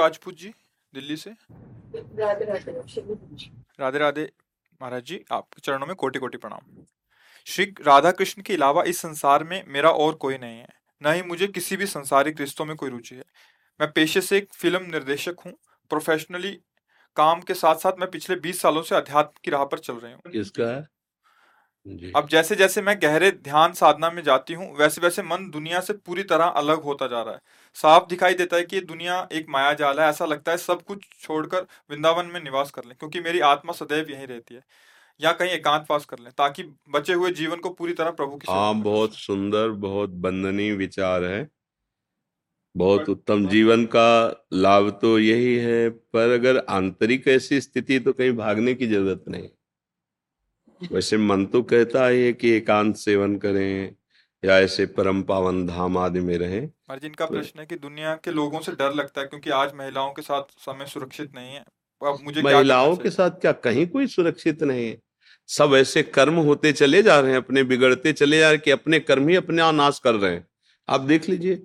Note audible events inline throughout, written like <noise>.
राजपूत जी दिल्ली से। राधे राधे राधे राधे महाराज जी आपके चरणों में कोटि कोटि प्रणाम। श्री राधा कृष्ण के अलावा इस संसार में मेरा और कोई नहीं है। न ही मुझे किसी भी संसारिक रिश्तों में कोई रुचि है। मैं पेशे से एक फ़िल्म निर्देशक हूँ। प्रोफेशनली काम के साथ साथ मैं पिछले 20 सालों से अध्यात्म की राह पर चल रही हूँ। है अब जैसे जैसे मैं गहरे ध्यान साधना में जाती हूँ वैसे वैसे मन दुनिया से पूरी तरह अलग होता जा रहा है। साफ़ दिखाई देता है कि ये दुनिया एक माया जाल है ऐसा लगता है सब कुछ छोड़कर वृंदावन में निवास कर लें क्योंकि मेरी आत्मा सदैव यहीं रहती है या कहीं एकांतवास कर लें ताकि बचे हुए जीवन को पूरी तरह प्रभु की हाँ बहुत सुंदर बहुत बंदनीय विचार है। बहुत उत्तम जीवन का लाभ तो यही है पर अगर आंतरिक ऐसी स्थिति तो कहीं भागने की ज़रूरत नहीं। वैसे मन तो कहता है कि एकांत सेवन करें या ऐसे परम पावन धाम आदि में रहे। रहें जिनका इनका प्रश्न है कि दुनिया के लोगों से डर लगता है क्योंकि आज महिलाओं के साथ समय सुरक्षित नहीं है अब मुझे महिलाओं के साथ क्या कहीं कोई सुरक्षित नहीं है। सब ऐसे कर्म होते चले जा रहे हैं अपने बिगड़ते चले जा रहे हैं कि अपने कर्म ही अपने नाश कर रहे हैं। आप देख लीजिए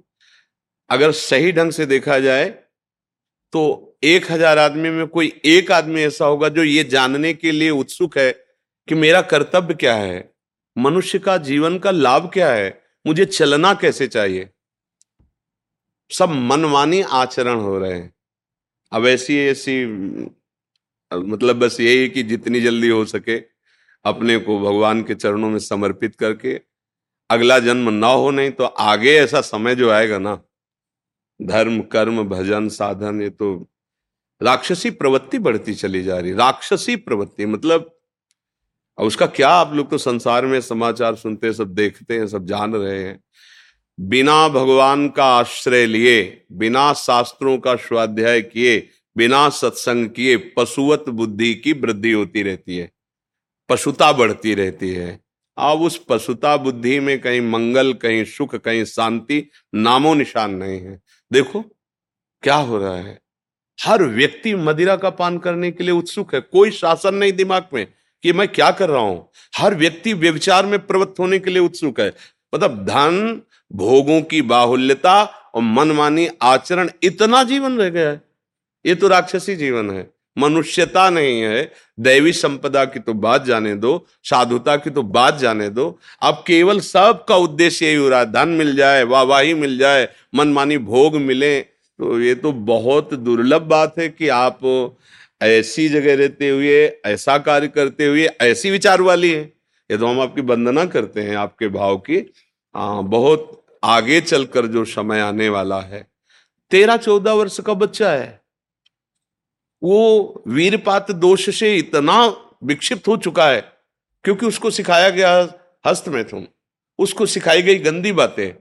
अगर सही ढंग से देखा जाए तो एक हज़ार आदमी में कोई एक आदमी ऐसा होगा जो ये जानने के लिए उत्सुक है कि मेरा कर्तव्य क्या है? मनुष्य का जीवन का लाभ क्या है? मुझे चलना कैसे चाहिए? सब मनमानी आचरण हो रहे हैं। अब ऐसी ऐसी मतलब बस यही कि जितनी जल्दी हो सके अपने को भगवान के चरणों में समर्पित करके अगला जन्म ना हो, नहीं तो आगे ऐसा समय जो आएगा ना, धर्म, कर्म, भजन, साधन, ये तो राक्षसी प्रवृत्ति बढ़ती चली जा रही राक्षसी प्रवृत्ति मतलब अब उसका क्या आप लोग तो संसार में समाचार सुनते हैं सब देखते हैं, सब जान रहे हैं। बिना भगवान का आश्रय लिए, बिना शास्त्रों का स्वाध्याय किए, बिना सत्संग किए पशुवत बुद्धि की वृद्धि होती रहती है, पशुता बढ़ती रहती है। अब उस पशुता बुद्धि में कहीं मंगल, कहीं सुख, कहीं शांति, नामो निशान नहीं है। देखो, क्या हो रहा है? हर व्यक्ति मदिरा का पान करने के लिए उत्सुक है। कोई शासन नहीं दिमाग में। कि मैं क्या कर रहा हूँ? हर व्यक्ति व्यविचार में प्रवृत्त होने के लिए उत्सुक है। मतलब धन, भोगों की बाहुल्यता और मनमानी आचरण इतना जीवन रह गया है। ये तो राक्षसी जीवन है। मनुष्यता नहीं है। दैवी संपदा की तो बात जाने दो, साधुता की तो बात जाने दो। अब केवल सबका उद्देश्य यही हो रहा है। धन मिल जाए, वाहवाही मिल जाए, मनमानी भोग मिले तो ये तो बहुत दुर्लभ बात है कि आप ऐसी जगह रहते हुए ऐसा कार्य करते हुए ऐसी विचार वाली है। ये तो हम आपकी वंदना करते हैं आपके भाव की। आ, बहुत आगे चलकर जो समय आने वाला है। तेरह चौदह वर्ष का बच्चा है। वो वीरपात दोष से इतना विक्षिप्त हो चुका है क्योंकि उसको सिखाया गया हस्त में तुम। उसको सिखाई गई गंदी बातें।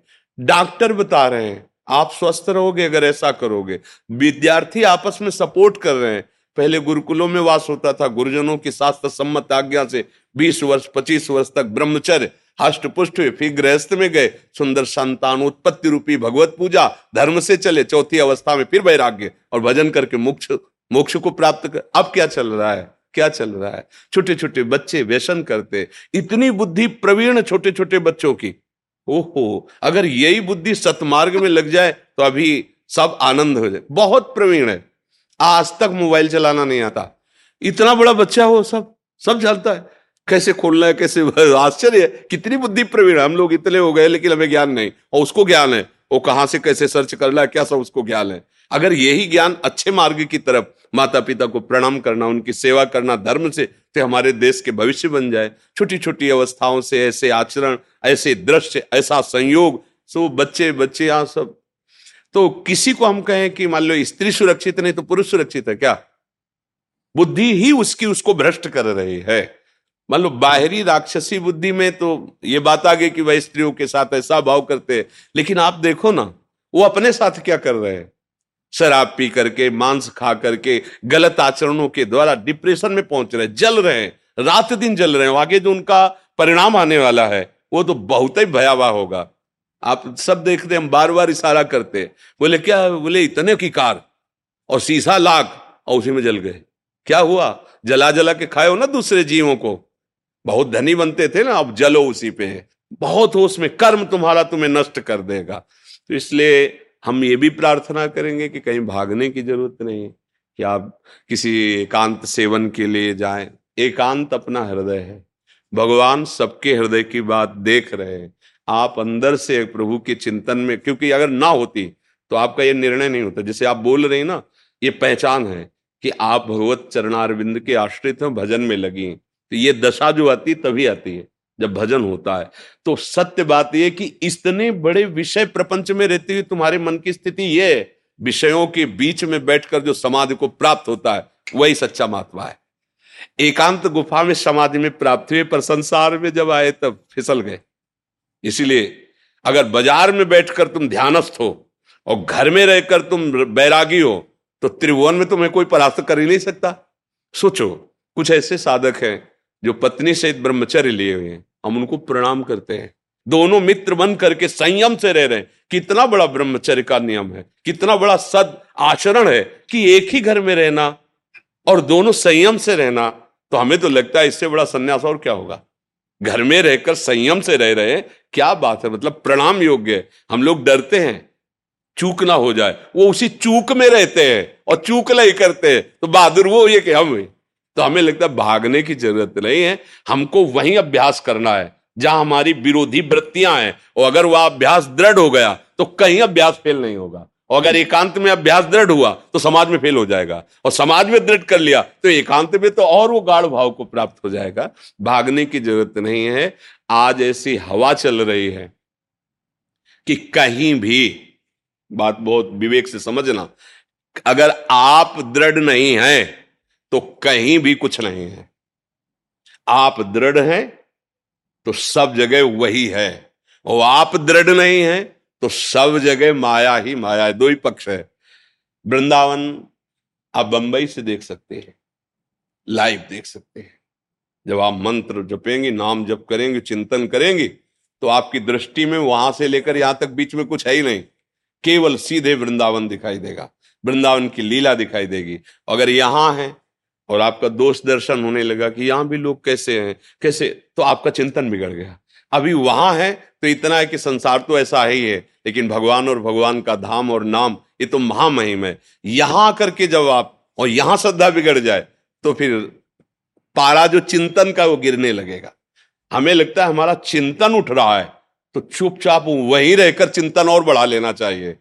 डॉक्टर बता रहे हैं आप स्वस्थ रहोगे अगर ऐसा करोगे। विद्यार्थी आपस में सपोर्ट कर रहे हैं। पहले गुरुकुलों में वास होता था, गुरुजनों की शास्त्र सम्मत आज्ञा से 20 वर्ष 25 वर्ष तक ब्रह्मचर्य हष्ट पुष्ट हुए, फिर गृहस्थ में गए, सुंदर संतान उत्पत्ति रूपी भगवत पूजा, धर्म से चले, चौथी अवस्था में फिर वैराग्य और भजन करके मोक्ष मोक्ष को प्राप्त कर, अब क्या चल रहा है? क्या चल रहा है? छोटे छोटे बच्चे व्यसन करते, इतनी बुद्धि प्रवीण छोटे छोटे बच्चों की। ओहो, अगर यही बुद्धि सतमार्ग में लग जाए तो अभी सब आनंद हो जाए। बहुत प्रवीण है। आज तक मोबाइल चलाना नहीं आता। इतना बड़ा बच्चा हो सब सब जानता है कैसे खोलना है, कैसे <laughs> आश्चर्य है। कितनी बुद्धि प्रवीण हम लोग इतने हो गए लेकिन हमें ज्ञान नहीं, और उसको ज्ञान है वो कहाँ से कैसे सर्च करना है, क्या सब उसको ज्ञान है। अगर यही ज्ञान अच्छे मार्ग की तरफ़ माता पिता को प्रणाम करना, उनकी सेवा करना, धर्म से तो हमारे देश के भविष्य बन जाए। छोटी छोटी अवस्थाओं से ऐसे आचरण, ऐसे दृश्य, ऐसा संयोग, सो बच्चे बच्चे यहाँ सब तो किसी को हम कहें कि मान लो स्त्री सुरक्षित, नहीं तो पुरुष सुरक्षित है क्या? बुद्धि ही उसकी उसको भ्रष्ट कर रही है। मान लो बाहरी राक्षसी बुद्धि में तो ये बात आ गई कि वह स्त्रियों के साथ ऐसा भाव करते लेकिन आप देखो ना, वो अपने साथ क्या कर रहे हैं? शराब पी करके, मांस खा करके, गलत आचरणों के द्वारा डिप्रेशन में पहुँच रहे जल रहे हैं, रात दिन जल रहे हैं। आगे जो उनका परिणाम आने वाला है, वो तो बहुत ही भयावह होगा। आप सब देखते, हम बार बार इशारा करते। बोले, क्या बोले, इतने की कार? और शीशा लाख, और उसी में जल गए। क्या हुआ? जला जला के खाए हो ना दूसरे जीवों को? बहुत धनी बनते थे ना, अब जलो उसी पे बहुत हो उसमें, कर्म तुम्हारा तुम्हें नष्ट कर देगा। तो इसलिए हम ये भी प्रार्थना करेंगे कि कहीं भागने की ज़रूरत नहीं कि आप किसी एकांत सेवन के लिए जाएँ। एकांत अपना हृदय है। भगवान सबके हृदय की बात देख रहे हैं। आप अंदर से प्रभु के चिंतन में, क्योंकि अगर ना होती तो आपका ये निर्णय नहीं होता। जैसे आप बोल रहे हैं ना, ये पहचान है कि आप भगवत चरणारविंद के आश्रित हैं, भजन में लगी तो ये दशा जो आती तभी आती है, जब भजन होता है। तो सत्य बात यह कि इतने बड़े विषय प्रपंच में रहती हुई तुम्हारे मन की स्थिति ये विषयों के बीच में बैठकर जो समाधि को प्राप्त होता है, वही सच्चा महात्मा है। एकांत गुफा में समाधि में प्राप्त हुए, पर संसार में जब आए, तब फिसल गए। इसीलिए अगर बाज़ार में बैठकर तुम ध्यानस्थ हो और घर में रहकर तुम बैरागी हो तो त्रिभुवन में तुम्हें कोई परास्त कर ही नहीं सकता। सोचो, कुछ ऐसे साधक हैं जो पत्नी सहित ब्रह्मचर्य लिए हुए हैं, हम उनको प्रणाम करते हैं। दोनों मित्र बन करके संयम से रह रहे हैं। कितना बड़ा ब्रह्मचर्य का नियम है, कितना बड़ा सद आचरण है कि एक ही घर में रहना और दोनों संयम से रहना तो हमें तो लगता है इससे बड़ा संन्यास और क्या होगा। घर में रहकर संयम से रह रहे क्या बात है? मतलब प्रणाम योग्य है। हम लोग डरते हैं, चूक ना हो जाए। वो उसी चूक में रहते हैं और चूक नहीं करते हैं। तो बहादुर वो ये कि हम तो हमें लगता है भागने की ज़रूरत नहीं है। हमको वही अभ्यास करना है, जहाँ हमारी विरोधी वृत्तियाँ हैं। और अगर वह अभ्यास दृढ़ हो गया तो कहीं अभ्यास फेल नहीं होगा। और अगर एकांत में अभ्यास दृढ़ हुआ तो समाज में फेल हो जाएगा। और समाज में दृढ़ कर लिया तो एकांत में तो और वो गाढ़ भाव को प्राप्त हो जाएगा। भागने की ज़रूरत नहीं है। आज ऐसी हवा चल रही है कि कहीं भी, बात बहुत विवेक से समझना, अगर आप दृढ़ नहीं हैं तो कहीं भी कुछ नहीं है। आप दृढ़ हैं तो सब जगह वही है। और आप दृढ़ नहीं है तो सब जगह माया ही माया है, दो ही पक्ष है। वृंदावन, आप बंबई से देख सकते हैं, लाइव देख सकते हैं। जब आप मंत्र जपेंगे, नाम जप करेंगे, चिंतन करेंगे तो आपकी दृष्टि में वहाँ से लेकर यहाँ तक बीच में कुछ है ही नहीं। केवल सीधे वृंदावन दिखाई देगा, वृंदावन की लीला दिखाई देगी। अगर यहाँ है और आपका दोष दर्शन होने लगा कि यहाँ भी लोग कैसे हैं, कैसे तो आपका चिंतन बिगड़ गया। अभी वहाँ है तो इतना है कि संसार तो ऐसा ही है लेकिन भगवान और भगवान का धाम और नाम, ये तो महामहिम है। यहाँ आकर के जब आप, और यहाँ श्रद्धा बिगड़ जाए तो फिर पारा जो चिंतन का वो गिरने लगेगा। हमें लगता है हमारा चिंतन उठ रहा है तो चुपचाप वहीं रहकर चिंतन और बढ़ा लेना चाहिए।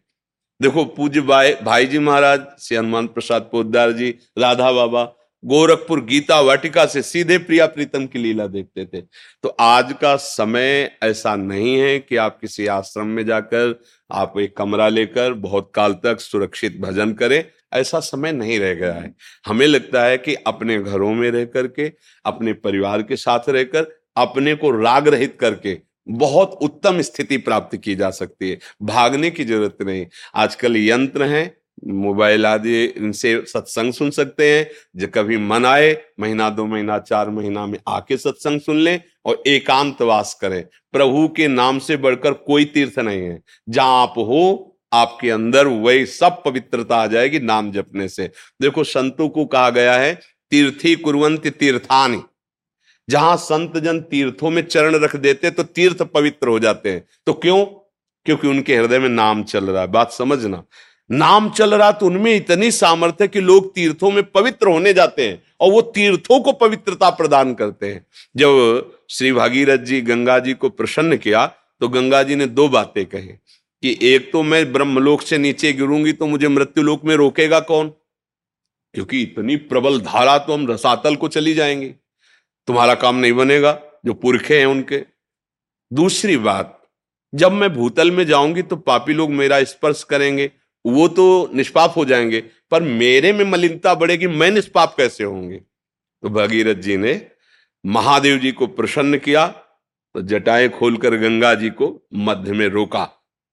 देखो, पूज्य भाई भाई जी महाराज, श्री हनुमान प्रसाद पोदार जी, राधा बाबा गोरखपुर गीता वाटिका से सीधे प्रिया प्रीतम की लीला देखते थे। तो आज का समय ऐसा नहीं है कि आप किसी आश्रम में जाकर, आप एक कमरा लेकर, बहुत काल तक सुरक्षित भजन करें, ऐसा समय नहीं रह गया है। हमें लगता है कि अपने घरों में रह करके, अपने परिवार के साथ रहकर अपने को राग रहित करके बहुत उत्तम स्थिति प्राप्त की जा सकती है। भागने की ज़रूरत नहीं। आजकल यंत्र हैं मोबाइल आदि, इनसे सत्संग सुन सकते हैं। जो कभी मन आए, महीना, दो महीना, चार महीना में आके सत्संग सुन लें और एकांतवास करें। प्रभु के नाम से बढ़कर कोई तीर्थ नहीं है। जहाँ आप हो, आपके अंदर वही सब पवित्रता आ जाएगी नाम जपने से। देखो, संतों को कहा गया है, तीर्थी कुरवंत तीर्थानी। जहाँ संत जन तीर्थों में चरण रख देते तो तीर्थ पवित्र हो जाते हैं। तो क्यों? क्योंकि उनके हृदय में नाम चल रहा है। बात समझना। नाम चल रहा तो उनमें इतनी सामर्थ्य कि लोग तीर्थों में पवित्र होने जाते हैं और वो तीर्थों को पवित्रता प्रदान करते हैं। जब श्री भागीरथ जी गंगा जी को प्रसन्न किया तो गंगा जी ने दो बातें कही कि एक तो मैं ब्रह्मलोक से नीचे गिरूँगी तो मुझे मृत्युलोक में रोकेगा कौन? क्योंकि इतनी प्रबल धारा तो हम रसातल को चली जाएँगे। तुम्हारा काम नहीं बनेगा, जो पुरखे हैं उनके। दूसरी बात, जब मैं भूतल में जाऊँगी तो पापी लोग मेरा स्पर्श करेंगे वो तो निष्पाप हो जाएँगे, पर मेरे में मलिनता बढ़ेगी, मैं निष्पाप कैसे होंगे तो भगीरथ जी ने महादेव जी को प्रसन्न किया तो जटाएँ खोलकर गंगा जी को मध्य में रोका,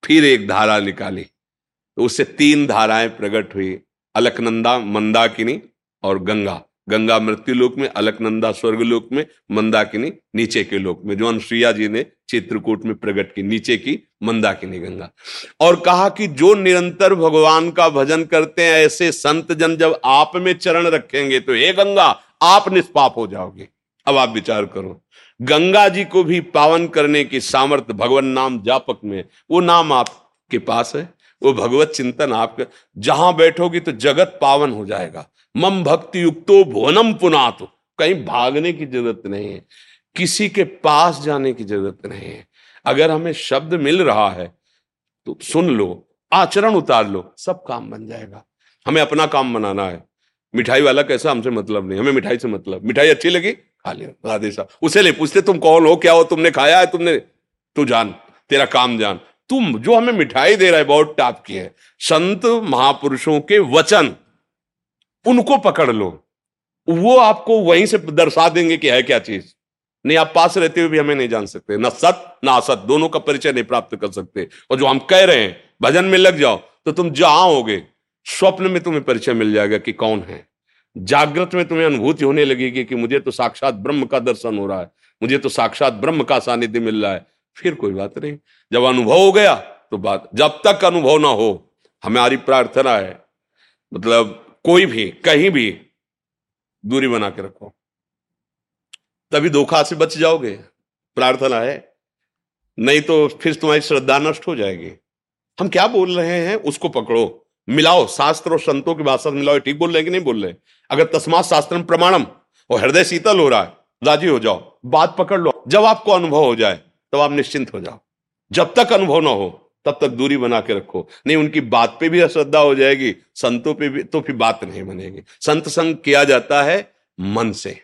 फिर एक धारा निकाली। तो उससे तीन धाराएँ प्रकट हुई, अलकनंदा, मंदाकिनी और गंगा। गंगा मृत्यु लोक में, अलकनंदा स्वर्ग लोक में, मंदाकिनी नीचे के लोक में। जो अनुसुईया जी ने चित्रकूट में प्रकट की, नीचे की मंदाकिनी गंगा। और कहा कि जो निरंतर भगवान का भजन करते हैं, ऐसे संत जन जब आप में चरण रखेंगे तो हे गंगा, आप निष्पाप हो जाओगे। अब आप विचार करो, गंगा जी को भी पावन करने की सामर्थ्य भगवान नाम जापक में, वो नाम आपके पास है? वो भगवत चिंतन आपके जहाँ बैठोगी तो जगत पावन हो जाएगा। मम भक्ति युक्तो भुवनम पुनातो। कहीं भागने की ज़रूरत नहीं है। किसी के पास जाने की ज़रूरत नहीं है। अगर हमें शब्द मिल रहा है तो सुन लो, आचरण उतार लो, सब काम बन जाएगा। हमें अपना काम बनाना है। मिठाई वाला कैसा हमसे मतलब नहीं, हमें मिठाई से मतलब। मिठाई अच्छी लगी? खा लिया, राधे साहब। उसे ले पूछते, तुम कौन हो? क्या हो? तुमने खाया है? तुमने तू जान, तेरा काम जान। तुम जो हमें मिठाई दे रहा है, बहुत टाप की है। संत महापुरुषों के वचन, उनको पकड़ लो। वो आपको वहीं से दर्शा देंगे कि है क्या चीज़। नहीं, आप पास रहते हुए भी हमें नहीं जान सकते। न सत, ना असत, दोनों का परिचय नहीं प्राप्त कर सकते। और जो हम कह रहे हैं, भजन में लग जाओ तो तुम जहाँ स्वप्न में तुम्हें परिचय मिल जाएगा कि कौन है। जागृत में तुम्हें अनुभूति होने लगेगी कि मुझे तो साक्षात ब्रह्म का दर्शन हो रहा है। मुझे तो साक्षात ब्रह्म का सानिध्य मिल रहा है। फिर कोई बात नहीं। जब अनुभव हो गया तो बात, जब तक अनुभव ना हो, हमारी प्रार्थना है। मतलब कोई भी, कहीं भी दूरी बना के रखो। तभी धोखा से बच जाओगे। प्रार्थना है। नहीं तो फिर तुम्हारी श्रद्धा नष्ट हो जाएगी। हम क्या बोल रहे हैं? उसको पकड़ो। मिलाओ शास्त्र और संतों की भाषा मिलाओ। ठीक बोल रहे हैं कि नहीं बोल रहे? अगर तस्मात शास्त्र प्रमाणम और हृदय शीतल हो रहा है, राज़ी हो जाओ। बात पकड़ लो। जब आपको अनुभव हो जाए तब तो आप निश्चिंत हो जाओ। जब तक अनुभव ना हो, तब तक दूरी बना के रखो। नहीं, उनकी बात पे भी अश्रद्धा हो जाएगी, संतों पे भी तो फिर बात नहीं बनेगी। संत संग किया जाता है मन से।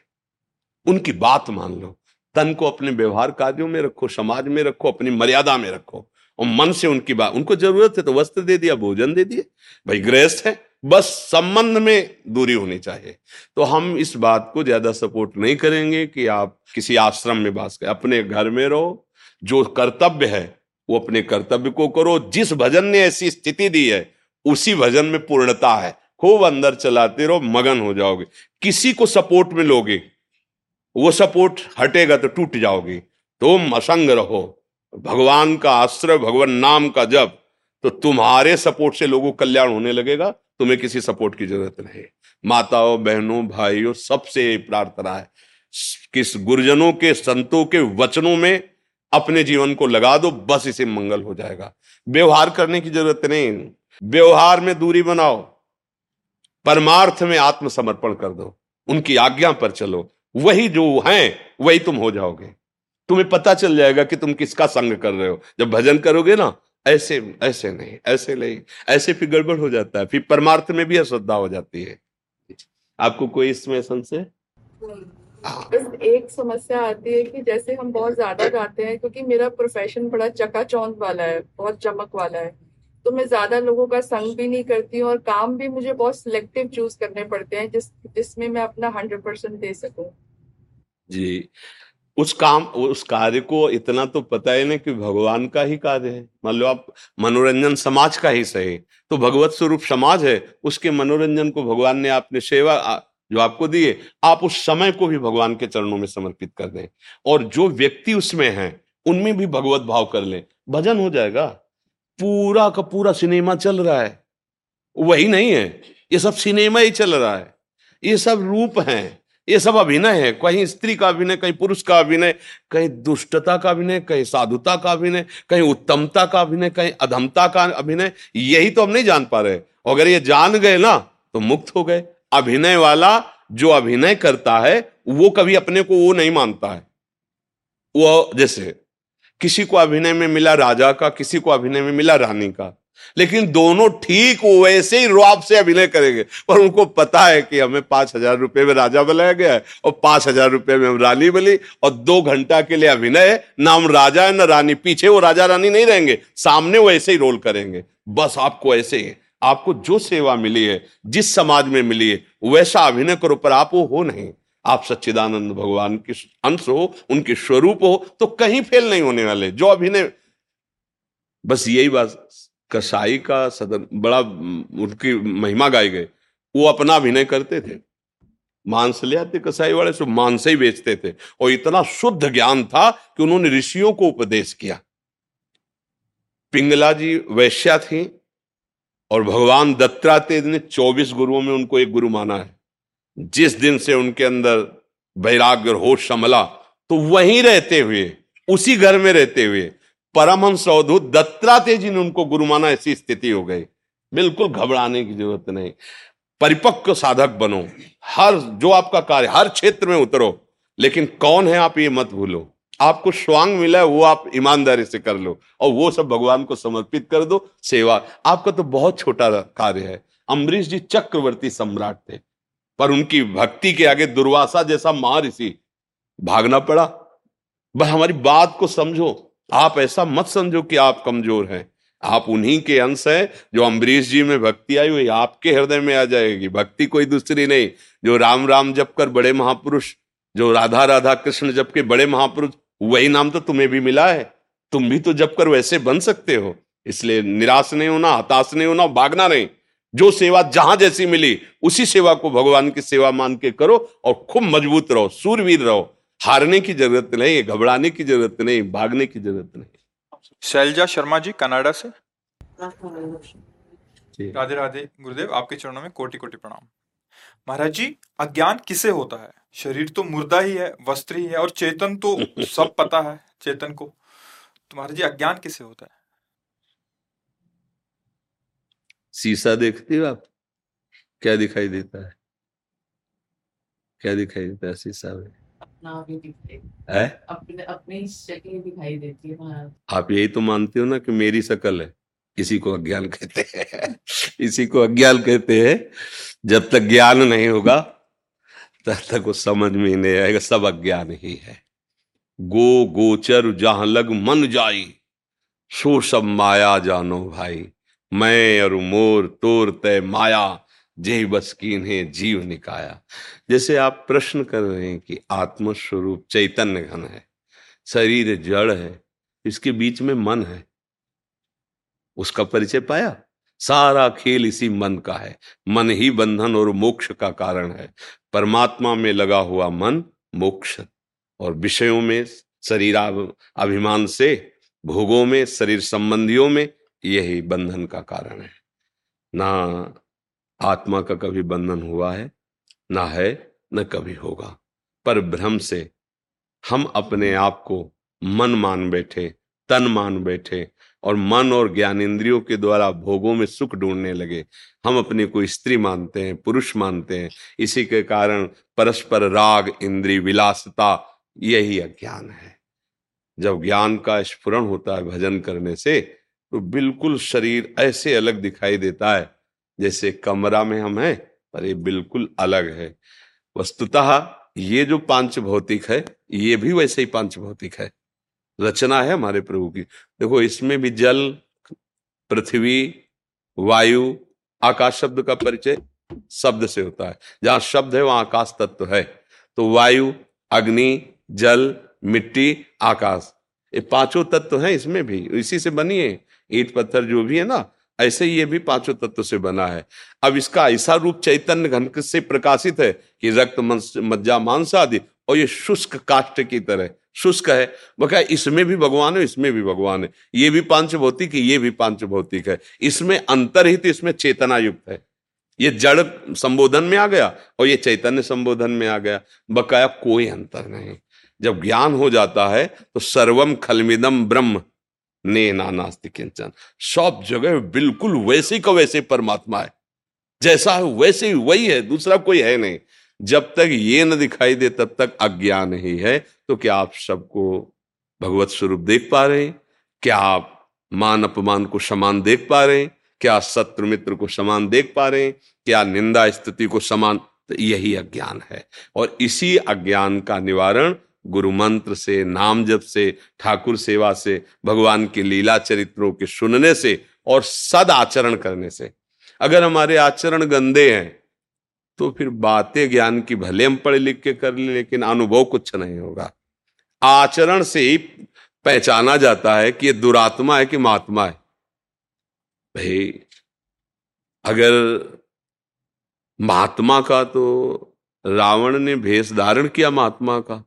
उनकी बात मान लो। तन को अपने व्यवहार कार्यों में रखो, समाज में रखो, अपनी मर्यादा में रखो। और मन से उनकी बात, उनको ज़रूरत है तो वस्त्र दे दिया, भोजन दे दिए भाई, गृहस्थ है, बस संबंध में दूरी होनी चाहिए। तो हम इस बात को ज़्यादा सपोर्ट नहीं करेंगे कि आप किसी आश्रम में बास करें अपने घर में रहो जो कर्तव्य है, वो अपने कर्तव्य को करो। जिस भजन ने ऐसी स्थिति दी है, उसी भजन में पूर्णता है। खूब अंदर चलाते रहो, मगन हो जाओगे। किसी को सपोर्ट में लोगे, वो सपोर्ट हटेगा तो टूट जाओगे। तुम असंग रहो। भगवान का आश्रय, भगवान नाम का जब तो तुम्हारे सपोर्ट से लोगों कल्याण होने लगेगा। तुम्हें किसी सपोर्ट की ज़रूरत नहीं। माताओं, बहनों, भाइयों, सबसे प्रार्थना है। किस गुरुजनों के, संतों के वचनों में अपने जीवन को लगा दो, बस इसे मंगल हो जाएगा। व्यवहार करने की ज़रूरत नहीं। व्यवहार में दूरी बनाओ। परमार्थ में आत्मसमर्पण कर दो। उनकी आज्ञा पर चलो। वही जो हैं, वही तुम हो जाओगे। तुम्हें पता चल जाएगा कि तुम किसका संग कर रहे हो। जब भजन करोगे ना, ऐसे ऐसे नहीं ऐसे नहीं। ऐसे फिर गड़बड़ हो जाता है। फिर परमार्थ में भी अश्रद्धा हो जाती है। आपको कोई इसमें संशय? बस एक समस्या आती है कि जैसे हम बहुत ज़्यादा गाते हैं, क्योंकि मेरा प्रोफेशन बड़ा चकाचौंध वाला है, बहुत चमक वाला है। तो मैं ज़्यादा लोगों का संग भी नहीं करती हूँ और काम भी मुझे बहुत सिलेक्टिव चूज़ करने पड़ते हैं, जिस, जिसमें मैं अपना हंड्रेड परसेंट दे सकूँ। जी। उस काम, उस कार्य को इतना तो पता ही नहीं कि भगवान का ही कार्य है। मान लो आप मनोरंजन समाज का ही सही तो भगवत स्वरूप समाज है, उसके मनोरंजन को भगवान ने आपने सेवा जो आपको दिए, आप उस समय को भी भगवान के चरणों में समर्पित कर दें। और जो व्यक्ति उसमें है, उनमें भी भगवत भाव कर लें। भजन हो जाएगा। पूरा का पूरा सिनेमा चल रहा है। वही नहीं है। ये सब सिनेमा ही चल रहा है। ये सब रूप हैं। ये सब अभिनय है। कहीं स्त्री का अभिनय, कहीं पुरुष का अभिनय, कहीं दुष्टता का अभिनय, कहीं साधुता का अभिनय, कहीं उत्तमता का अभिनय, कहीं अधमता का अभिनय, यही तो हम नहीं जान पा रहे। अगर ये जान गए ना तो मुक्त हो गए। अभिनय वाला जो अभिनय करता है, वो कभी अपने को वो नहीं मानता है। वो जैसे किसी को अभिनय में मिला राजा का, किसी को अभिनय में मिला रानी का, लेकिन दोनों ठीक वैसे ही रुआब से अभिनय करेंगे। पर उनको पता है कि हमें पाँच हज़ार रुपये में राजा बनाया गया है और पाँच हज़ार रुपये में हम रानी बनी और दो घंटा के लिए अभिनय नाम राजा है ना रानी। पीछे वो राजा रानी नहीं रहेंगे, सामने वो ऐसे ही रोल करेंगे। बस आपको ऐसे ही आपको जो सेवा मिली है, जिस समाज में मिली है, वैसा अभिनय करो, पर आप वो हो नहीं। आप सच्चिदानंद भगवान के अंश हो, उनके स्वरूप हो तो कहीं फेल नहीं होने वाले। जो अभिनय, बस यही बात, कसाई का सदन, बड़ा, उनकी महिमा गाई गए वो अपना अभिनय करते थे। मांस ले आते कसाई वाले सो मांस ही बेचते थे। और इतना शुद्ध ज्ञान था कि उन्होंने ऋषियों को उपदेश किया। पिंगला जी वैश्या थी और भगवान दत्तात्रेय ने चौबीस गुरुओं में उनको एक गुरु माना है। जिस दिन से उनके अंदर वैराग्य और होश संभला तो वहीं रहते हुए, उसी घर में रहते हुए, परमहंस अवधूत दत्तात्रेय जी ने उनको गुरु माना, ऐसी स्थिति हो गई। बिल्कुल घबराने की ज़रूरत नहीं। परिपक्व साधक बनो। हर, जो आपका कार्य, हर क्षेत्र में उतरो, लेकिन कौन है आप ये मत भूलो। आपको स्वांग मिला है, वो आप ईमानदारी से कर लो और वो सब भगवान को समर्पित कर दो, सेवा। आपका तो बहुत छोटा कार्य है। अम्बरीश जी चक्रवर्ती सम्राट थे, पर उनकी भक्ति के आगे दुर्वासा जैसा महर्षि भागना पड़ा। बस हमारी बात को समझो। आप ऐसा मत समझो कि आप कमज़ोर हैं। आप उन्हीं के अंश हैं जो अम्बरीश जी में भक्ति आई हुई। आपके हृदय में आ जाएगी। भक्ति कोई दूसरी नहीं। जो राम राम जप कर बड़े महापुरुष, जो राधा राधा कृष्ण जप के बड़े महापुरुष वही नाम तो तुम्हें भी मिला है। तुम भी तो जब कर वैसे बन सकते हो। इसलिए निराश नहीं होना हताश नहीं होना भागना नहीं। जो सेवा जहाँ जैसी मिली उसी सेवा को भगवान की सेवा मान के करो और खूब मज़बूत रहो सूरवीर रहो। हारने की ज़रूरत नहीं घबराने की ज़रूरत नहीं भागने की ज़रूरत नहीं। शैलजा शर्मा जी कनाडा से। राधे राधे गुरुदेव आपके चरणों में कोटि कोटि प्रणाम। महाराज जी अज्ञान किसे होता है? शरीर तो मुर्दा ही है वस्त्र ही है और चेतन तो <laughs> सब पता है चेतन को। तो महाराज जी अज्ञान किसे होता है? शीशा देखते हो आप? क्या दिखाई देता है? क्या दिखाई देता है शीशा में? अपना भी है अपने अपनी शक्ल दिखाई देती है आप यही तो मानते हो ना कि मेरी शक्ल है। इसी को अज्ञान कहते हैं। <laughs> इसी को अज्ञान कहते हैं। जब तक ज्ञान नहीं होगा तब तक वो समझ में नहीं आएगा, सब अज्ञान ही है। गो गोचर जहाँ लग मन जाई, सो सब माया जानो भाई। मैं और मोर तोर तय माया जय बस की इन्हें जीव निकाया। जैसे आप प्रश्न कर रहे हैं कि आत्मस्वरूप चैतन्य घन है, शरीर जड़ है, इसके बीच में मन है, उसका परिचय पाया? सारा खेल इसी मन का है, मन ही बंधन और मोक्ष का कारण है। परमात्मा में लगा हुआ मन मोक्ष और विषयों में शरीर अभिमान से, भोगों में, शरीर संबंधियों में यही बंधन का कारण है। ना आत्मा का कभी बंधन हुआ है, ना है, न कभी होगा। पर भ्रम से हम अपने आप को मन मान बैठे, तन मान बैठे और मन और ज्ञान इंद्रियों के द्वारा भोगों में सुख ढूँढने लगे। हम अपने को स्त्री मानते हैं, पुरुष मानते हैं। इसी के कारण परस्पर राग इंद्री विलासता, यही अज्ञान है। जब ज्ञान का स्फुरण होता है भजन करने से तो बिल्कुल शरीर ऐसे अलग दिखाई देता है, जैसे कमरा में हम हैं, पर ये बिल्कुल अलग है। वस्तुतः ये जो पाँच भौतिक है, ये भी वैसे ही पाँच भौतिक है। रचना है हमारे प्रभु की। देखो, इसमें भी जल, पृथ्वी, वायु, आकाश शब्द का परिचय शब्द से होता है। जहाँ शब्द है, वहाँ आकाश तत्व है। तो वायु, अग्नि, जल, मिट्टी, आकाश, ये पाँचों तत्व हैं इसमें भी। इसी से बनी है, ईट, पत्थर, जो भी है ना, ऐसे ये भी पाँचों तत्व से बना है। अब इसका ऐसा रूप चैतन्य घन से प्रकाशित है कि रक्त मज्जा, मांस आदि, और ये शुष्क काष्ट की तरह। शुष्क है। बका इसमें भी भगवान है, इसमें भी भगवान है। ये भी पाँच भौतिक है, ये भी पाँच भौतिक है। इसमें अंतरहित, इसमें चेतना युक्त है। ये जड़ संबोधन में आ गया और ये चैतन्य संबोधन में आ गया। बकाया कोई अंतर नहीं। जब ज्ञान हो जाता है तो सर्वम खलमिदम ब्रह्म ने नास्ति किंचन। सब जगह बिल्कुल वैसे का वैसे परमात्मा है। जैसा है वैसे ही वही है, दूसरा कोई है नहीं। जब तक ये न दिखाई दे, तब तक अज्ञान ही है। तो क्या आप सबको भगवत स्वरूप देख पा रहे हैं? क्या आप मान अपमान को समान देख पा रहे हैं? क्या शत्रु मित्र को समान देख पा रहे हैं? क्या निंदा स्थिति को समान? तो यही अज्ञान है। और इसी अज्ञान का निवारण गुरु मंत्र से, नाम जप से, ठाकुर सेवा से, भगवान के लीला चरित्रों के सुनने से और सद आचरण करने से। अगर हमारे आचरण गंदे हैं तो फिर बातें ज्ञान की भले हम पढ़ लिख के कर ले, लेकिन अनुभव कुछ नहीं होगा। आचरण से ही पहचाना जाता है कि ये दुरात्मा है कि महात्मा है। भाई, अगर महात्मा का तो रावण ने भेष धारण किया महात्मा का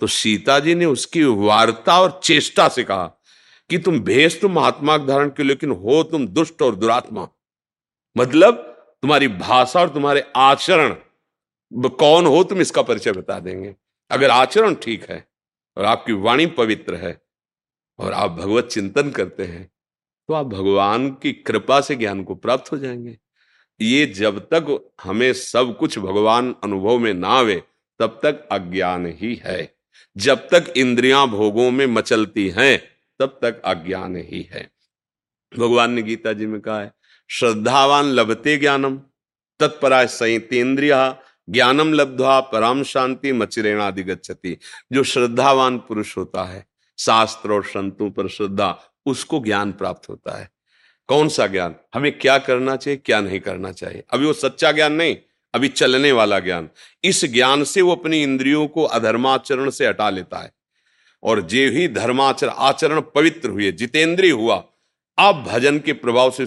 तो सीता जी ने उसकी वार्ता और चेष्टा से कहा कि तुम भेष तो महात्मा धारण के लेकिन हो तुम दुष्ट और दुरात्मा। मतलब तुम्हारी भाषा और तुम्हारे आचरण कौन हो, तुम इसका परिचय बता देंगे। अगर आचरण ठीक है, और आपकी वाणी पवित्र है, और आप भगवत चिंतन करते हैं तो आप भगवान की कृपा से ज्ञान को प्राप्त हो जाएँगे। ये जब तक हमें सब कुछ भगवान अनुभव में ना आवे, तब तक अज्ञान ही है। जब तक इंद्रियाँ भोगों में मचलती हैं, तब तक अज्ञान ही है। भगवान ने गीता जी में कहा है श्रद्धावान लभते ज्ञानम तत्परा संहितेन्द्रिय ज्ञानम लब्धवा पराम शांति मचिरेणाधिगछति जो श्रद्धावान पुरुष होता है, शास्त्र और संतों पर श्रद्धा, उसको ज्ञान प्राप्त होता है। कौन सा ज्ञान? हमें क्या करना चाहिए, क्या नहीं करना चाहिए? अभी वो सच्चा ज्ञान नहीं, अभी चलने वाला ज्ञान। इस ज्ञान से वो अपनी इंद्रियों को अधर्माचरण से हटा लेता है। और जे ही धर्माचरण आचरण पवित्र हुए, जितेंद्रिय हुआ अब भजन के प्रभाव से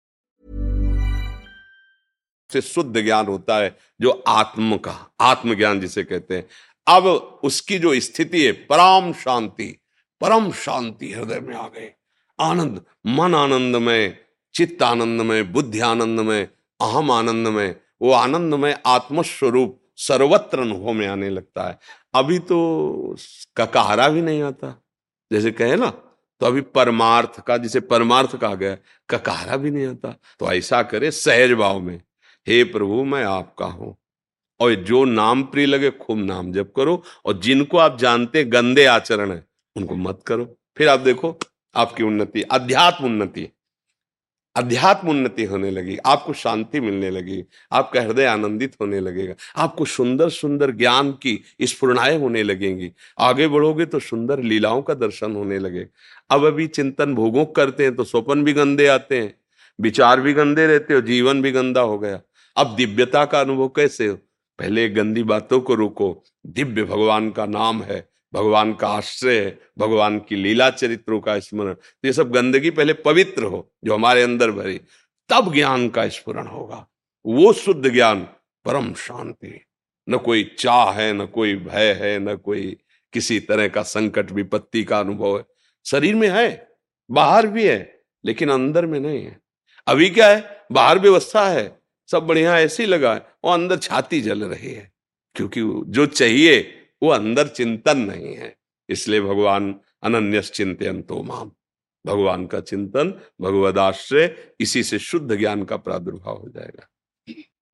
से शुद्ध ज्ञान होता है, जो आत्म का, आत्मज्ञान जिसे कहते हैं। अब उसकी जो स्थिति है, परम शांति परम शांति हृदय में आ गए आनंद, मन आनंद में चित्त आनंद में बुद्धि आनंद में अहम आनंद में वो आनंद में आत्मस्वरूप सर्वत्र अनुभव में आने लगता है। अभी तो ककारा भी नहीं आता। जैसे कहे ना तो अभी परमार्थ का, जिसे परमार्थ कहा गया, ककारा भी नहीं आता। तो ऐसा करे सहज भाव में। हे प्रभु, मैं आपका हूँ। और जो नाम प्रिय लगे, खूब नाम जप करो। और जिनको आप जानते गंदे आचरण है, उनको मत करो। फिर आप देखो, आपकी उन्नति, अध्यात्म उन्नति। अध्यात्म उन्नति होने लगी, आपको शांति मिलने लगी, आपका हृदय आनंदित होने लगेगा। आपको सुंदर सुंदर ज्ञान की स्फुरणाएँ होने लगेंगी। आगे बढ़ोगे तो सुंदर लीलाओं का दर्शन होने लगे। अब अभी चिंतन भोगों करते हैं तो स्वपन भी गंदे आते हैं, विचार भी गंदे रहते हो जीवन भी गंदा हो गया। अब दिव्यता का अनुभव कैसे हो? पहले गंदी बातों को रोको। दिव्य भगवान का नाम है, भगवान का आश्रय है, भगवान की लीला चरित्रों का स्मरण। तो ये सब गंदगी पहले पवित्र हो, जो हमारे अंदर भरी, तब ज्ञान का स्मरण होगा। वो शुद्ध ज्ञान, परम शांति। न कोई चाह है, न कोई भय है, न कोई किसी तरह का संकट विपत्ति का अनुभव है। शरीर में है, बाहर भी है, लेकिन अंदर में नहीं है। अभी क्या है? बाहर व्यवस्था है। सब बढ़िया ऐसे ही लगा है, वो अंदर छाती जल रही है, क्योंकि जो चाहिए, वो अंदर चिंतन नहीं है, इसलिए भगवान अनन्य चिंतन तो माम। भगवान का चिंतन, भगवद आश्रय, इसी से शुद्ध ज्ञान का प्रादुर्भाव हो जाएगा।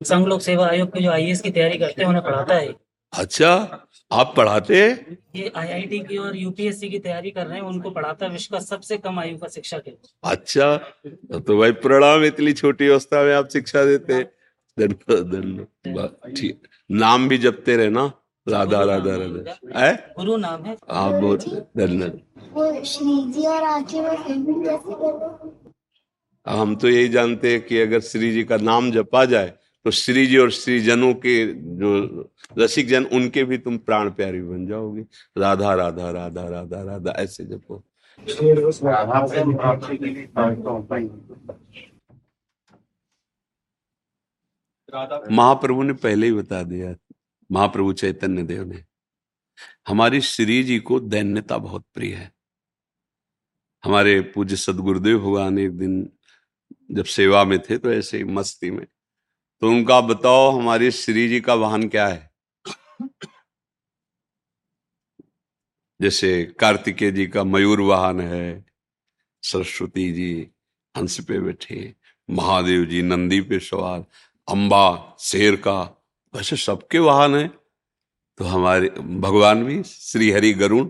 संघ लोक सेवा आयोग के जो आई की तैयारी करते हैं, उन्हें पढ़ाता है। अच्छा आप पढ़ाते हैं? ये आईआईटी की और यूपीएससी की तैयारी कर रहे हैं उनको पढ़ाता है विश्व का सबसे कम आयु का शिक्षक है अच्छा तो भाई प्रणाम इतनी छोटी अवस्था में आप शिक्षा देते हैं। धन्यवाद ठीक। नाम भी जपते रहे ना राधा राधा। राधा है? गुरु नाम है। आप बहुत धन्यवाद। हम तो यही जानते हैं कि अगर श्री जी का नाम जपा जाए तो श्री जी और श्री जनों के जो रसिक जन उनके भी तुम प्राण प्यारी बन जाओगे। राधा राधा राधा राधा राधा, ऐसे जपो। महाप्रभु ने पहले ही बता दिया, महाप्रभु चैतन्य देव ने, हमारी श्री जी को दैन्यता बहुत प्रिय है। हमारे पूज्य सदगुरुदेव भगवान एक दिन जब सेवा में थे तो ऐसे ही मस्ती में तो उनका बताओ हमारी श्री जी का वाहन क्या है? जैसे कार्तिकेय जी का मयूर वाहन है, सरस्वती जी हंस पे बैठे, महादेव जी नंदी पे सवार, अंबा, शेर का, वैसे सबके वाहन है। तो हमारे, भगवान भी श्री हरि गरुण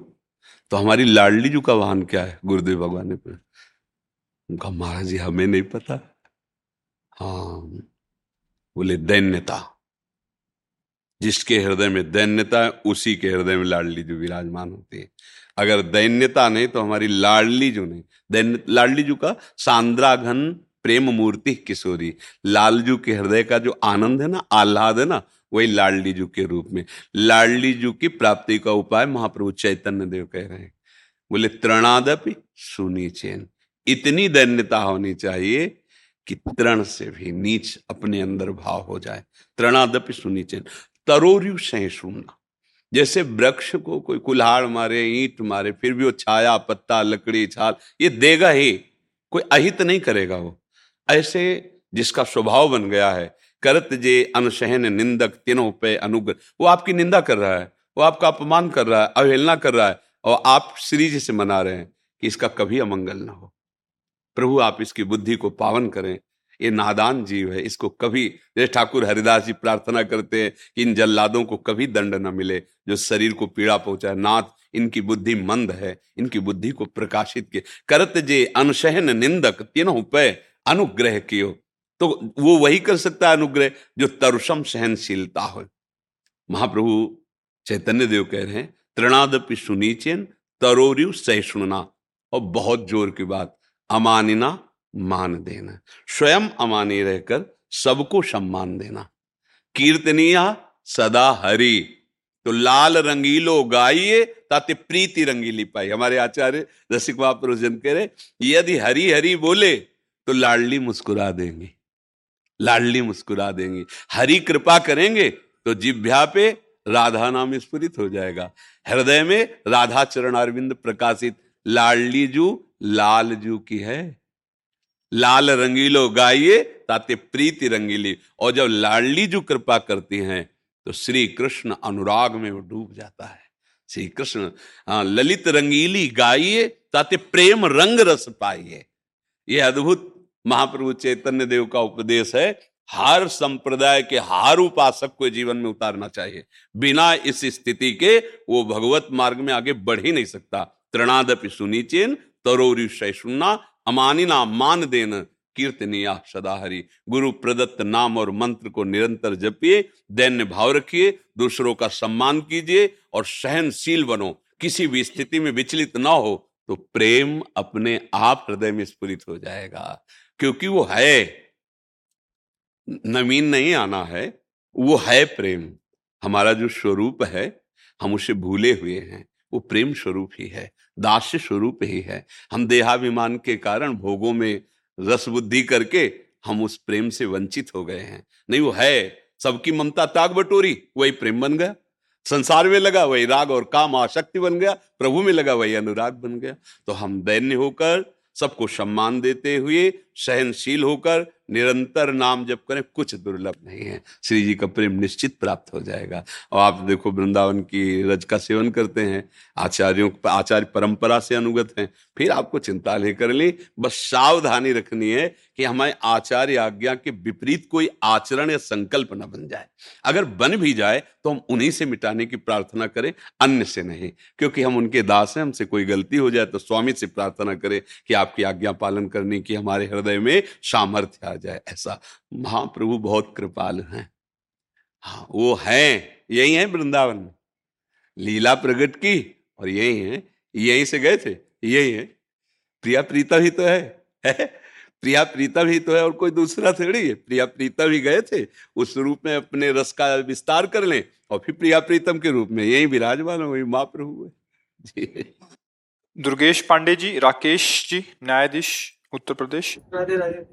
तो हमारी लाडली जू का वाहन क्या है? गुरुदेव भगवान ने उनका महाराज जी हमें नहीं पता। हाँ। बोले, दैन्यता। जिसके हृदय में दैन्यता है, उसी के हृदय में लाडली जो विराजमान होती है। अगर दैन्यता नहीं तो हमारी लाडली जो नहीं। दैन्य, लाडली जू का, सांद्राघन प्रेम मूर्ति किशोरी। लालजू के हृदय का जो आनंद है ना, आह्लाद है ना, वही लाडली जू के रूप में। लाडली जू की प्राप्ति का उपाय महाप्रभु चैतन्य देव कह रहे हैं। बोले, त्रणादपि सुनी चैन। इतनी दैन्यता होनी चाहिए कि तृण से भी नीच अपने अंदर भाव हो जाए। त्रणादपि सुनी चैन तरोरु सहिष्णुना। जैसे वृक्ष को कोई कुल्हाड़ मारे, ईंट मारे, फिर भी वो छाया, पत्ता, लकड़ी, छाल, ये देगा ही। कोई अहित नहीं करेगा वो। ऐसे जिसका स्वभाव बन गया है, करत जे अनुशहन निंदक तीनों पे अनुग्रह वो आपकी निंदा कर रहा है, वो आपका अपमान कर रहा है, अवहेलना कर रहा है, और आप श्री जी से मना रहे हैं कि इसका कभी अमंगल ना हो। प्रभु, आप इसकी बुद्धि को पावन करें। ये नादान जीव है, इसको कभी जैसे ठाकुर हरिदास जी प्रार्थना करते हैं कि इन जल्लादों को कभी दंड न मिले, जो शरीर को पीड़ा पहुँचाए। नाथ, इनकी बुद्धि मंद है, इनकी बुद्धि को प्रकाशित किए। करत जे अनुशहन निंदक तीनों पे अनुग्रह कियो। तो वो वही कर सकता है अनुग्रह, जो तरुषम सहनशीलता हो। महाप्रभु चैतन्य देव कह रहे हैं त्रिनादपि सुनीचेन, तरोरियु सहिष्णुना। और बहुत ज़ोर की बात। अमानिना मान देना। स्वयं अमानी रहकर सबको सम्मान देना। कीर्तनिया सदा हरि। तो लाल रंगीलो गाइए, ताते प्रीति रंगीली पाई हमारे आचार्य रसिक महापुरुष जन कह रहे, यदि हरी हरी बोले तो लाडली मुस्कुरा देंगे। लाडली मुस्कुरा देंगे। हरी कृपा करेंगे तो जिभ्या पे राधा नाम स्फुरित हो जाएगा। हृदय में राधा चरण अरविंद प्रकाशित लाडली जू लाल जू की है। लाल रंगीलो गाइए, ताते प्रीति रंगीली। और जब लाडली जू कृपा करती हैं तो श्री कृष्ण अनुराग में वो डूब जाता है। श्री कृष्ण हाँ ललित रंगीली गाइए, ताते प्रेम रंग रस पाइए। ये अद्भुत महाप्रभु चैतन्य देव का उपदेश है, हर संप्रदाय के हर उपासक को जीवन में उतारना चाहिए। बिना इस स्थिति के वो भगवत मार्ग में आगे बढ़ ही नहीं सकता। त्रिनादपि सुनीचेन तरोरी शैषुना अमानिना मान देन, कीर्तनिया सदा हरि। गुरु प्रदत्त नाम और मंत्र को निरंतर जपिए, दैन्य भाव रखिए, दूसरों का सम्मान कीजिए और सहनशील बनो। किसी भी स्थिति में विचलित ना हो तो प्रेम अपने आप हृदय में स्फुरित हो जाएगा। क्योंकि वो है, नवीन नहीं आना है, वो है प्रेम। हमारा जो स्वरूप है, हम उसे भूले हुए हैं, वो प्रेम स्वरूप ही है। दास्य स्वरूप ही है। हम देहाभिमान के कारण भोगों में रस बुद्धि करके हम उस प्रेम से वंचित हो गए हैं। नहीं, वो है। सबकी ममता ताग बटोरी, वही प्रेम बन गया। संसार में लगा, वही राग और काम आशक्ति बन गया। प्रभु में लगा, वही अनुराग बन गया। तो हम दैन्य होकर सबको सम्मान देते हुए, सहनशील होकर निरंतर नाम जब करें, कुछ दुर्लभ नहीं है। श्री जी का प्रेम निश्चित प्राप्त हो जाएगा। और आप देखो, वृंदावन की रज का सेवन करते हैं, आचार्यों आचार्य परंपरा से अनुगत हैं। फिर आपको चिंता नहीं कर ली, बस सावधानी रखनी है कि हमारे आचार्य आज्ञा के विपरीत कोई आचरण या संकल्प न बन जाए। अगर बन भी जाए तो हम उन्हीं से मिटाने की प्रार्थना करें अन्य से नहीं। क्योंकि हम उनके दास हैं हमसे कोई गलती हो जाए तो स्वामी से प्रार्थना करें कि आपकी आज्ञा पालन करने की हमारे हृदय में सामर्थ्य आ जाए। ऐसा महाप्रभु बहुत कृपाल हैं। हाँ वो हैं यही है वृंदावन में। लीला प्रकट की और यही है यहीं से गए थे यही है। प्रिया प्रीता ही तो है, है? प्रिया प्रीता भी तो है और कोई दूसरा थोड़ी है। प्रिया प्रीता भी गए थे उस रूप में अपने रस का विस्तार कर लें और फिर प्रिया प्रीतम के रूप में यही विराजमान वही महाप्रभु है जी। दुर्गेश पांडे जी राकेश जी न्यायाधीश उत्तर प्रदेश। राधे राधे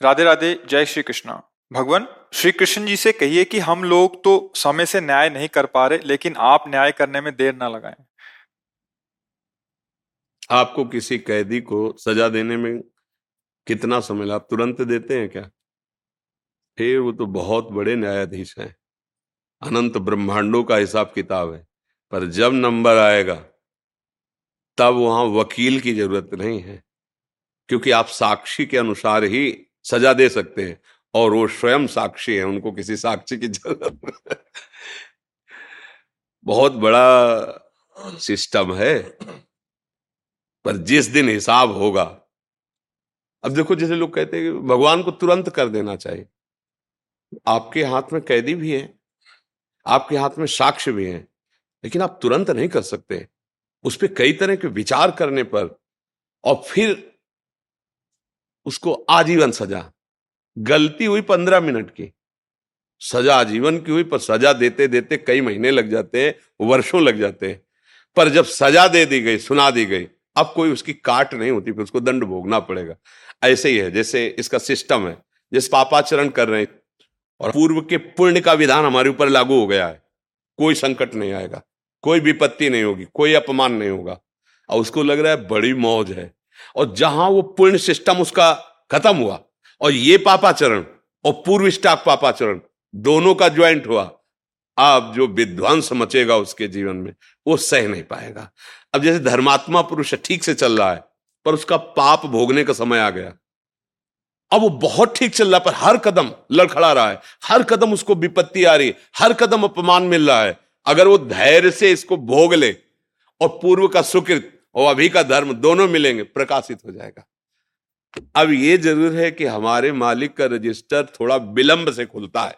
राधे राधे जय श्री कृष्णा। भगवान श्री कृष्ण जी से कहिए कि हम लोग तो समय से न्याय नहीं कर पा रहे लेकिन आप न्याय करने में देर ना लगाएँ। आपको किसी कैदी को सजा देने में कितना समय आप तुरंत देते हैं क्या? फिर वो तो बहुत बड़े न्यायाधीश हैं। अनंत ब्रह्मांडों का हिसाब किताब है। पर जब नंबर आएगा, तब वहाँ वकील की ज़रूरत नहीं है, क्योंकि आप साक्षी के अनुसार ही सजा दे सकते हैं, और वो स्वयं साक्षी है, उनको किसी साक्षी की ज़रूरत बहुत बड़ा सिस्टम है, पर जिस दिन हिसाब होगा अब देखो, जैसे लोग कहते हैं भगवान को तुरंत कर देना चाहिए। आपके हाथ में कैदी भी है, आपके हाथ में साक्ष्य भी है, लेकिन आप तुरंत नहीं कर सकते। उस पर कई तरह के विचार करने पर और फिर उसको आजीवन सजा, गलती हुई पंद्रह मिनट की। सजा आजीवन की हुई, पर सजा देते देते कई महीने लग जाते हैं, वर्षों लग जाते हैं। पर जब सजा दे दी गई, सुना दी गई अब कोई उसकी काट नहीं होती, फिर उसको दंड भोगना पड़ेगा। ऐसे ही है, जैसे इसका सिस्टम है, जैसे पापाचरण कर रहे हैं, और पूर्व के पुण्य का विधान हमारे ऊपर लागू हो गया है। कोई संकट नहीं आएगा, कोई विपत्ति नहीं होगी, कोई अपमान नहीं होगा। और उसको लग रहा है बड़ी मौज है। और जहाँ वो पुण्य सिस्टम उसका खत्म हुआ, और ये पापाचरण, और पूर्व स्टाक पापाचरण, दोनों का ज्वाइंट हुआ अब जो विध्वंस मचेगा उसके जीवन में, वो सह नहीं पाएगा। अब जैसे धर्मात्मा पुरुष ठीक से चल रहा है, पर उसका पाप भोगने का समय आ गया। अब वो बहुत ठीक चल रहा है, पर हर कदम लड़खड़ा रहा है, हर कदम उसको विपत्ति आ रही है, हर कदम अपमान मिल रहा है। अगर वो धैर्य से इसको भोग ले, और पूर्व का सुकृत और अभी का धर्म दोनों मिलेंगे, प्रकाशित हो जाएगा। अब ये ज़रूर है कि हमारे मालिक का रजिस्टर थोड़ा विलंब से खुलता है,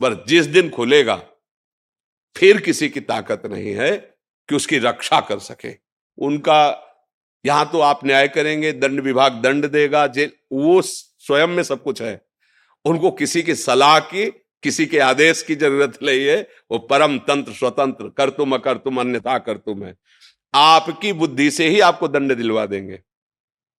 पर जिस दिन खुलेगा फिर किसी की ताकत नहीं है कि उसकी रक्षा कर सके। उनका, यहाँ तो आप न्याय करेंगे, दंड विभाग दंड देगा जेल वो स्वयं में सब कुछ है। उनको किसी की सलाह की, किसी के आदेश की ज़रूरत नहीं है। वो परम तंत्र, स्वतंत्र, कर तुम, अकर तुम, अन्यथा कर तुम है। आपकी बुद्धि से ही आपको दंड दिलवा देंगे।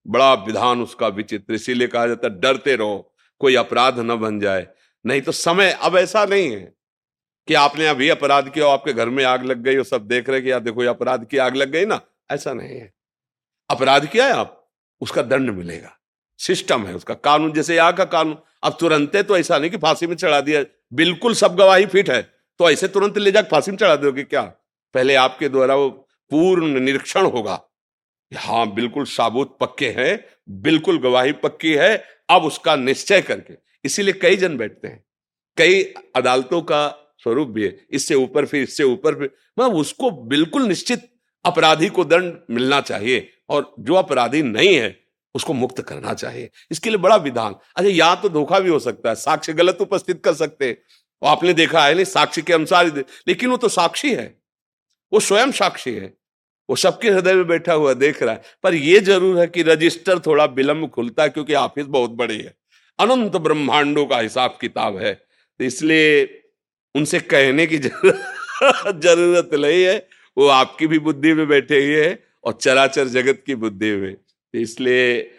बड़ा विधान उसका विचित्र, इसीलिए कहा जाता है, डरते रहो, कोई अपराध न बन जाए। नहीं तो समय अब ऐसा नहीं है। कि आपने अभी अपराध किया आपके घर में आग लग गई और सब देख रहे कि यार देखो ये अपराध की आग लग गई ना। ऐसा नहीं है। अपराध किया है आप, उसका दंड मिलेगा। सिस्टम है उसका, कानून जैसे यहाँ का कानून। अब तुरंत तो ऐसा नहीं कि फांसी में चढ़ा दिया। बिल्कुल सब गवाही फिट है। तो ऐसे तुरंत ले जाकर फांसी में चढ़ा दोगे क्या? पहले आपके द्वारा वो पूर्ण निरीक्षण होगा। हाँ बिल्कुल साबुत पक्के हैं, बिल्कुल गवाही पक्की है। अब उसका निश्चय करके। इसीलिए कई जन बैठते हैं। कई अदालतों का स्वरूप भी है। इससे ऊपर फिर, इससे ऊपर फिर। मतलब उसको बिल्कुल निश्चित अपराधी को दंड मिलना चाहिए और जो अपराधी नहीं है, उसको मुक्त करना चाहिए। इसके लिए बड़ा विधान। अच्छा यहाँ तो धोखा भी हो सकता है, साक्ष्य गलत उपस्थित कर सकते हैं। आपने देखा है नहीं साक्षी के अनुसार लेकिन वो तो साक्षी है। वो स्वयं साक्षी है। वो सबके हृदय में बैठा हुआ देख रहा है। पर यह ज़रूर है कि रजिस्टर थोड़ा विलंब खुलता है, क्योंकि ऑफ़िस बहुत बड़ी है। अनंत ब्रह्मांडों का हिसाब किताब है। तो इसलिए उनसे कहने की <laughs> ज़रूरत नहीं है। वो आपकी भी बुद्धि में बैठे हुए है और चराचर जगत की बुद्धि में। तो इसलिए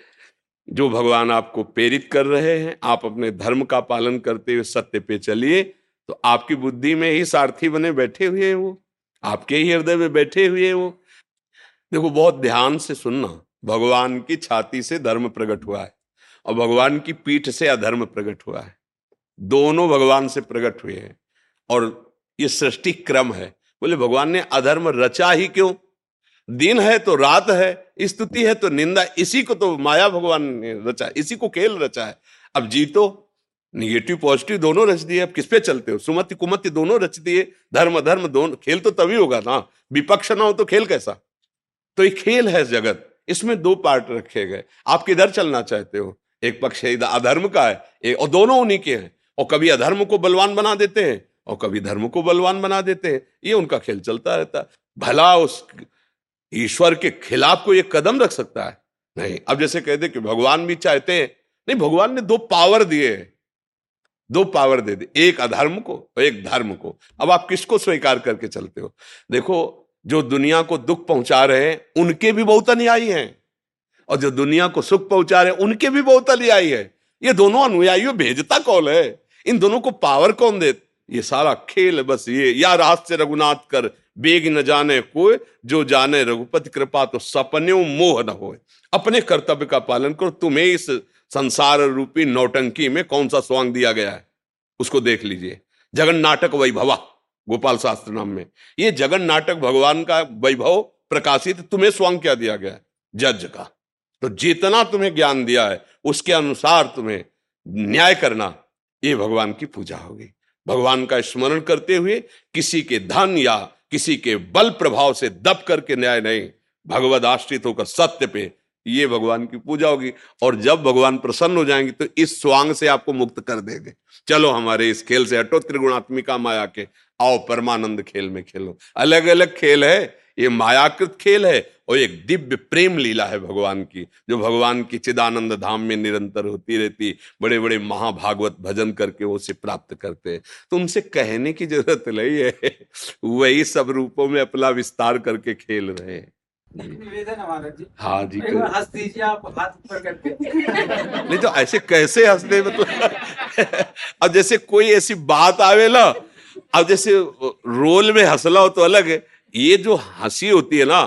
जो भगवान आपको प्रेरित कर रहे हैं, आप अपने धर्म का पालन करते हुए सत्य पे चलिए तो आपकी बुद्धि में ही सारथी बने बैठे हुए हैं वो। आपके ही हृदय में बैठे हुए हैं वो। देखो, बहुत ध्यान से सुनना। भगवान की छाती से धर्म प्रकट हुआ है और भगवान की पीठ से अधर्म प्रकट हुआ है। दोनों भगवान से प्रकट हुए हैं। और ये सृष्टि क्रम है। बोले, भगवान ने अधर्म रचा ही क्यों? दिन है तो रात है, स्तुति है तो निंदा, इसी को तो माया भगवान ने रचा, इसी को खेल रचा है। अब जीतो निगेटिव पॉजिटिव दोनों रच दिए, अब किस पे चलते हो? सुमति, कुमति दोनों रच दिए, धर्म धर्म दोनों, खेल तो तभी होगा ना? विपक्ष ना हो तो खेल कैसा? तो ये खेल है जगत, इसमें दो पार्ट रखे गए। आप किधर चलना चाहते हो? एक पक्ष अधर्म का है और दोनों उन्हीं के हैं। और कभी अधर्म को बलवान बना देते हैं और कभी धर्म को बलवान बना देते हैं। ये उनका खेल चलता रहता भला उस ईश्वर के खिलाफ को ये कदम रख सकता है? नहीं। अब जैसे कहते कि भगवान भी चाहते हैं। नहीं, भगवान ने दो पावर दिए दो पावर दे दी। एक अधर्म को और एक धर्म को। अब आप किसको स्वीकार करके चलते हो? देखो, जो दुनिया को दुख पहुँचा रहे हैं, उनके भी बहुत अनुयायी हैं। और जो दुनिया को सुख पहुँचा रहे हैं, उनके भी बहुत अनुयायी है। ये दोनों अनुयायियों भेजता कौन है? इन दोनों को पावर कौन दे ये सारा खेल बस ये। या रास्ते रघुनाथ कर, बेग न जाने कोई, जो जाने रघुपति कृपा तो सपने मोह न हो अपने कर्तव्य का पालन करो, तुम्हें इस संसार रूपी नौटंकी में कौन सा स्वांग दिया गया है? उसको देख लीजिए। जगन नाटक वैभवा, गोपाल शास्त्र नाम में। ये जगन नाटक भगवान का वैभव प्रकाशित, तुम्हें स्वांग क्या दिया गया है? जज का। तो जितना तुम्हें ज्ञान दिया है, उसके अनुसार तुम्हें न्याय करना, ये भगवान की पूजा होगी। भगवान का स्मरण करते हुए किसी के धन या किसी के बल प्रभाव से दब करके न्याय नहीं, भगवद आश्रित होकर सत्य पे ये भगवान की पूजा होगी। और जब भगवान प्रसन्न हो जाएँगे तो इस स्वांग से आपको मुक्त कर देंगे। चलो हमारे इस खेल से हटो, त्रिगुणात्मिका माया के आओ परमानंद खेल में खेलो। अलग अलग खेल है ये मायाकृत खेल है और एक दिव्य प्रेम लीला है भगवान की जो भगवान की चिदानंद धाम में निरंतर होती रहती बड़े बड़े महाभागवत भजन करके वो उसे प्राप्त करते हैं। तो उनसे कहने की ज़रूरत नहीं है वही सब रूपों में अपना विस्तार करके खेल रहे हैं। हाँ जी। हंस दीजिए आप हाथ ऊपर करके। नहीं तो ऐसे कैसे हँसते मतलब अब जैसे कोई ऐसी बात आवे ना अब जैसे रोल में हंसला हो तो अलग है। ये जो हँसी होती है ना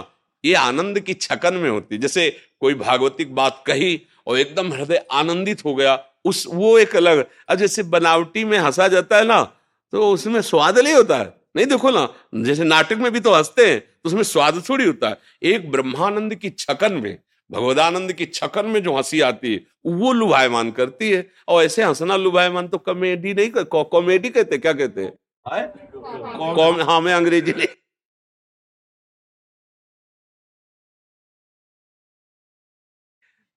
ये आनंद की छकन में होती है। जैसे कोई भागवतिक बात कही और एकदम हृदय आनंदित हो गया उस वो एक अलग अब जैसे बनावटी में हंसा जाता है ना तो उसमें स्वाद नहीं होता है। नहीं देखो ना जैसे नाटक में भी तो हँसते हैं तो उसमें स्वाद थोड़ी होता है। एक ब्रह्मानंद की छकन में भगवदानंद की छकन में जो हँसी आती है वो लुभायमान करती है। और ऐसे हंसना लुभायमान तो कॉमेडी नहीं कर, कॉमेडी कहते क्या कहते हैं? हाँ मैं अंग्रेज़ी नहीं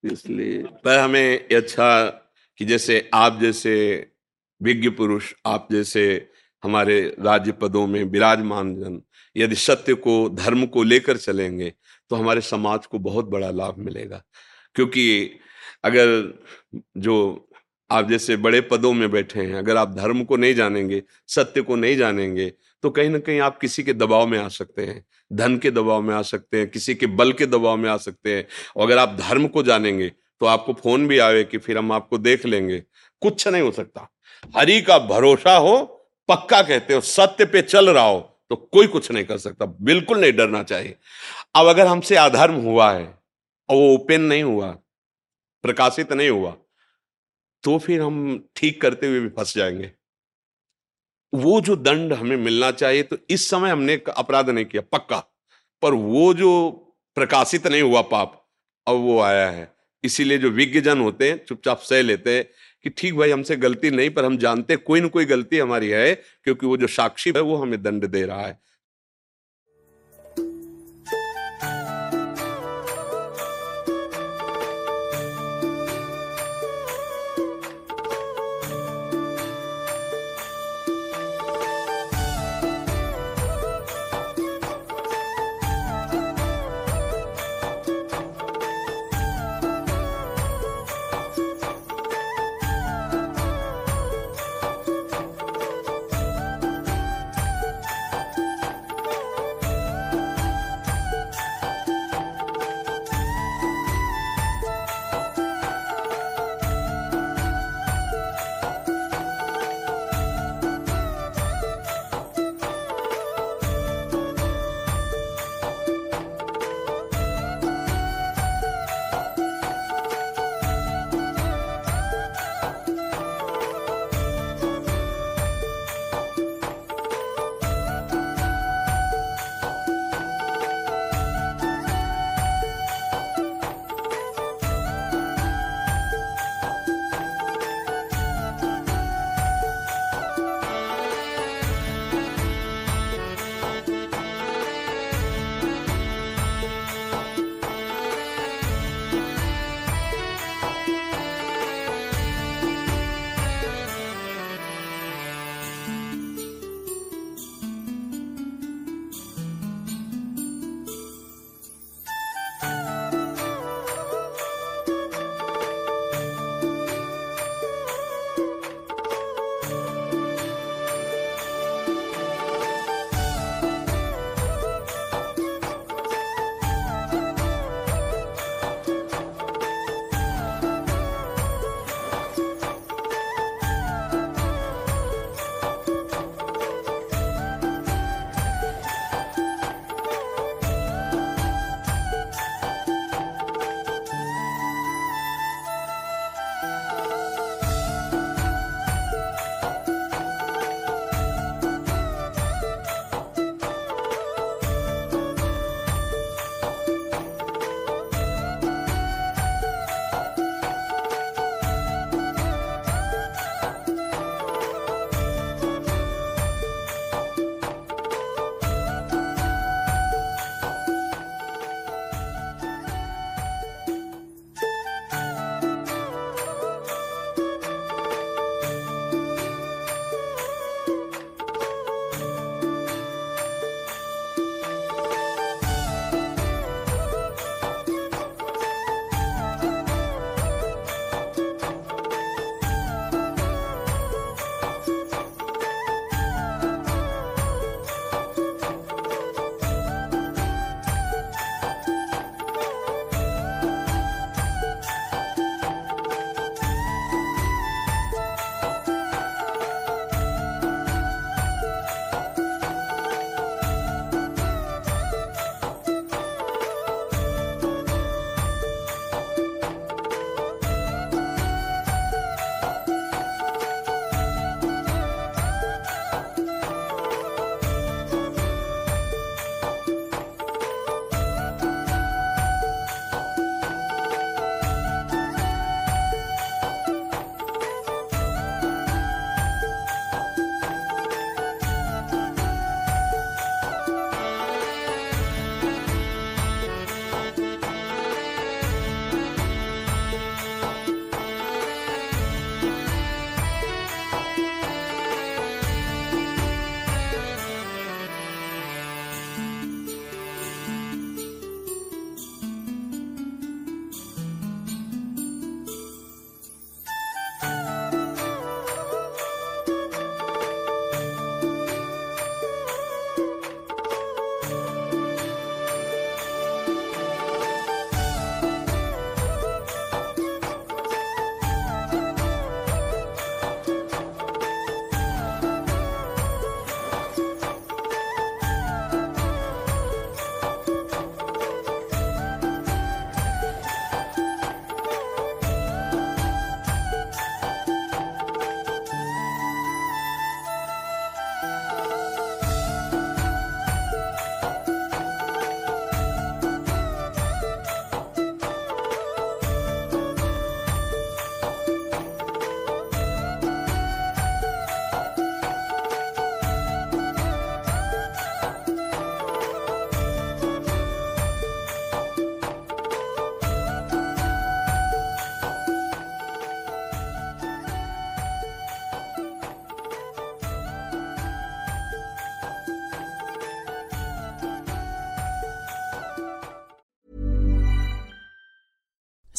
इसलिए पर हमें अच्छा कि जैसे आप जैसे विज्ञ पुरुष, आप जैसे हमारे राज्य पदों में विराजमान जन, यदि सत्य को, धर्म को लेकर चलेंगे तो हमारे समाज को बहुत बड़ा लाभ मिलेगा। क्योंकि अगर जो आप जैसे बड़े पदों में बैठे हैं, अगर आप धर्म को नहीं जानेंगे, सत्य को नहीं जानेंगे तो कहीं ना कहीं आप किसी के दबाव में आ सकते हैं, धन के दबाव में आ सकते हैं, किसी के बल के दबाव में आ सकते हैं। और अगर आप धर्म को जानेंगे तो आपको फ़ोन भी आवे कि फिर हम आपको देख लेंगे। कुछ नहीं हो सकता। हरि का भरोसा हो, पक्का कहते हो, सत्य पे चल रहा हो तो कोई कुछ नहीं कर सकता। बिल्कुल नहीं डरना चाहिए। अब अगर हमसे अधर्म हुआ है, और वो ओपन नहीं हुआ, प्रकाशित नहीं हुआ तो फिर हम ठीक करते हुए भी फंस जाएँगे। वो जो दंड हमें मिलना चाहिए तो इस समय हमने अपराध नहीं किया, पक्का। पर वो जो प्रकाशित नहीं हुआ पाप, अब वो आया है। इसीलिए जो विज्ञजन होते हैं, चुपचाप सह लेते हैं कि ठीक भाई, हमसे गलती नहीं, पर हम जानते कोई ना कोई गलती हमारी है, क्योंकि वो जो साक्षी है, वो हमें दंड दे रहा है।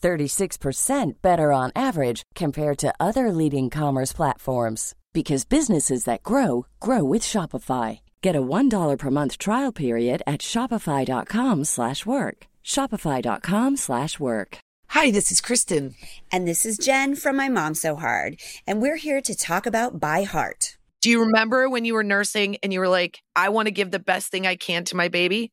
36% better on average compared to other leading commerce platforms because businesses that grow grow with Shopify. Get a $1 per month trial period at shopify.com/work. shopify.com/work. Hi, this is Kristen. And this is Jen from My Mom So Hard. And we're here to talk about By Heart. Do you remember when you were nursing and you were like, I want to give the best thing I can to my baby?